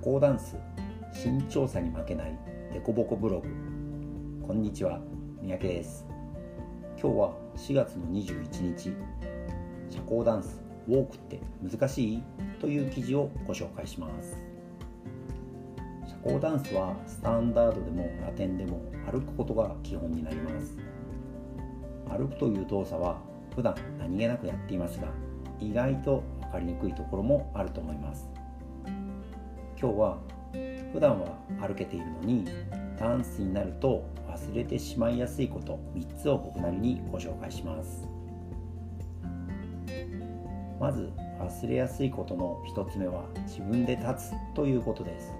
交ダンス身長差に負けないデコボコブログ。こんにちは三宅です。今日は4月の21日社交ダンスウォークって難しい？という記事をご紹介します。社交ダンスはスタンダードでもラテンでも歩くことが基本になります。歩くという動作は普段何気なくやっていますが意外と分かりにくいところもあると思います。今日は普段は歩けているのにダンスになると忘れてしまいやすいこと3つを僕なりにご紹介します。まず忘れやすいことの1つ目は自分で立つということです。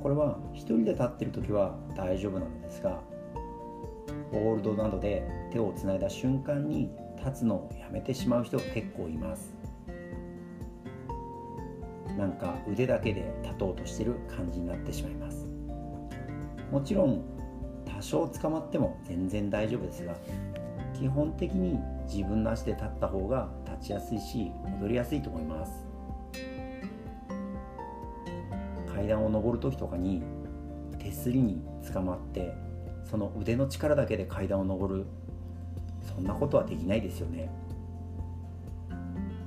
これは1人で立っている時は大丈夫なのですがホールドなどで手をつないだ瞬間に立つのをやめてしまう人が結構います。なんか腕だけで立とうとしてる感じになってしまいます。もちろん多少捕まっても全然大丈夫ですが基本的に自分の足で立った方が立ちやすいし戻りやすいと思います。階段を上る時とかに手すりに捕まってその腕の力だけで階段を上る。そんなことはできないですよね。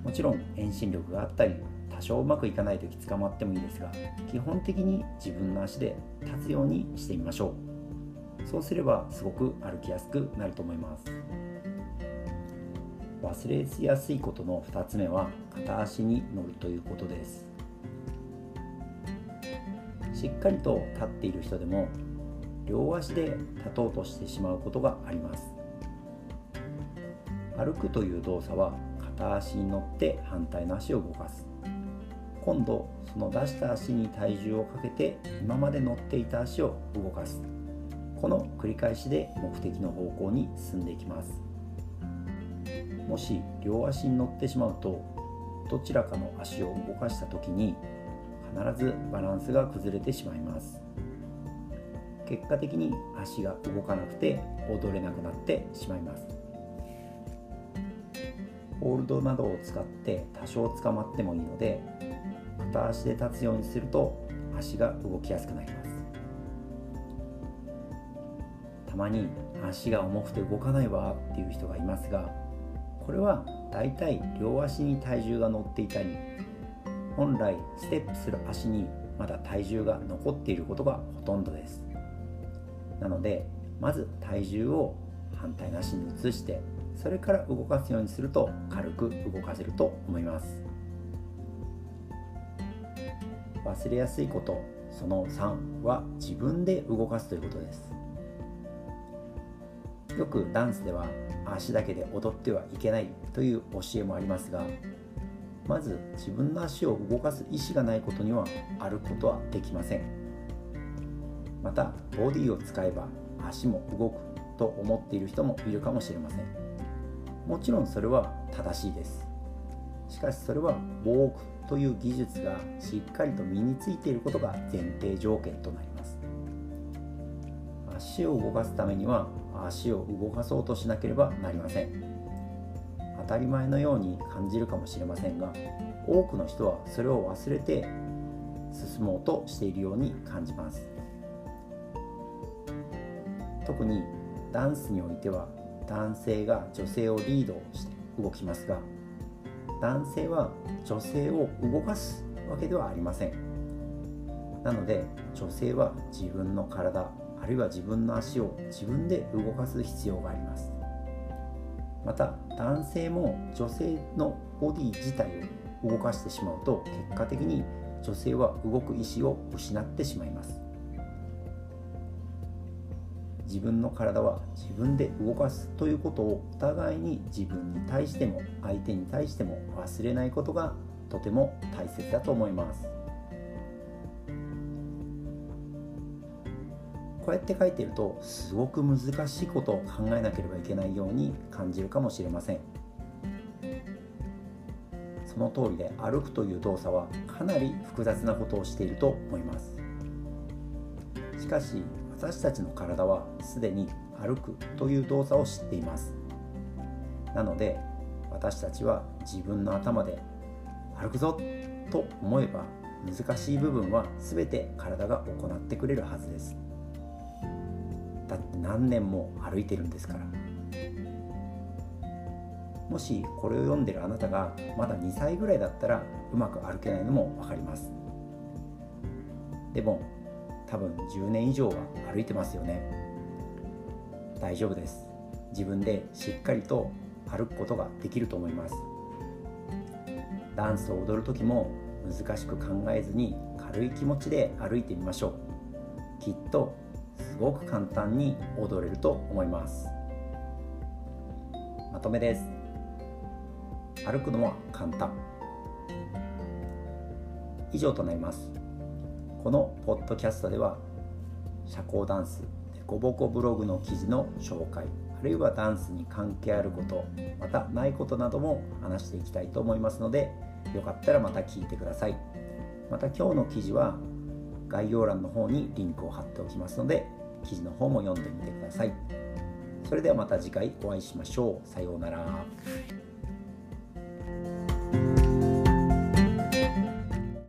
もちろん遠心力があったり多少うまくいかない時捕まってもいいですが基本的に自分の足で立つようにしてみましょう。そうすればすごく歩きやすくなると思います。忘れやすいことの2つ目は片足に乗るということです。しっかりと立っている人でも両足で立とうとしてしまうことがあります。歩くという動作は片足に乗って反対の足を動かす。今度その出した足に体重をかけて今まで乗っていた足を動かす。この繰り返しで目的の方向に進んでいきます。もし両足に乗ってしまうとどちらかの足を動かした時に必ずバランスが崩れてしまいます。結果的に足が動かなくて踊れなくなってしまいます。ホールドなどを使って多少捕まってもいいので片足で立つようにすると足が動きやすくなります。たまに足が重くて動かないわっていう人がいますがこれはだいたい両足に体重が乗っていたり本来ステップする足にまだ体重が残っていることがほとんどです。なのでまず体重を反対の足に移してそれから動かすようにすると軽く動かせると思います。忘れやすいことその3は自分で動かすということです。よくダンスでは足だけで踊ってはいけないという教えもありますがまず自分の足を動かす意思がないことには歩くことはできません。またボディを使えば足も動くと思っている人もいるかもしれません。もちろんそれは正しいです。しかしそれはウォークという技術がしっかりと身についていることが前提条件となります。足を動かすためには足を動かそうとしなければなりません。当たり前のように感じるかもしれませんが多くの人はそれを忘れて進もうとしているように感じます。特にダンスにおいては男性が女性をリードして動きますが男性は女性を動かすわけではありません。なので女性は自分の体あるいは自分の足を自分で動かす必要があります。また男性も女性のボディ自体を動かしてしまうと結果的に女性は動く意思を失ってしまいます。自分の体は自分で動かすということをお互いに自分に対しても相手に対しても忘れないことがとても大切だと思います。こうやって書いてるとすごく難しいことを考えなければいけないように感じるかもしれません。その通りで歩くという動作はかなり複雑なことをしていると思います。しかし私たちの体はすでに歩くという動作を知っています。なので私たちは自分の頭で歩くぞと思えば難しい部分は全て体が行ってくれるはずです。だって何年も歩いてるんですから。もしこれを読んでるあなたがまだ2歳ぐらいだったらうまく歩けないのも分かります。でも多分10年以上は歩いてますよね。大丈夫です。自分でしっかりと歩くことができると思います。ダンスを踊る時も難しく考えずに軽い気持ちで歩いてみましょう。きっとすごく簡単に踊れると思います。まとめです。歩くのは簡単。以上となります。このポッドキャストでは社交ダンスデコボコブログの記事の紹介あるいはダンスに関係あることまたないことなども話していきたいと思いますのでよかったらまた聞いてください。また今日の記事は概要欄の方にリンクを貼っておきますので記事の方も読んでみてください。それではまた次回お会いしましょう。さようなら。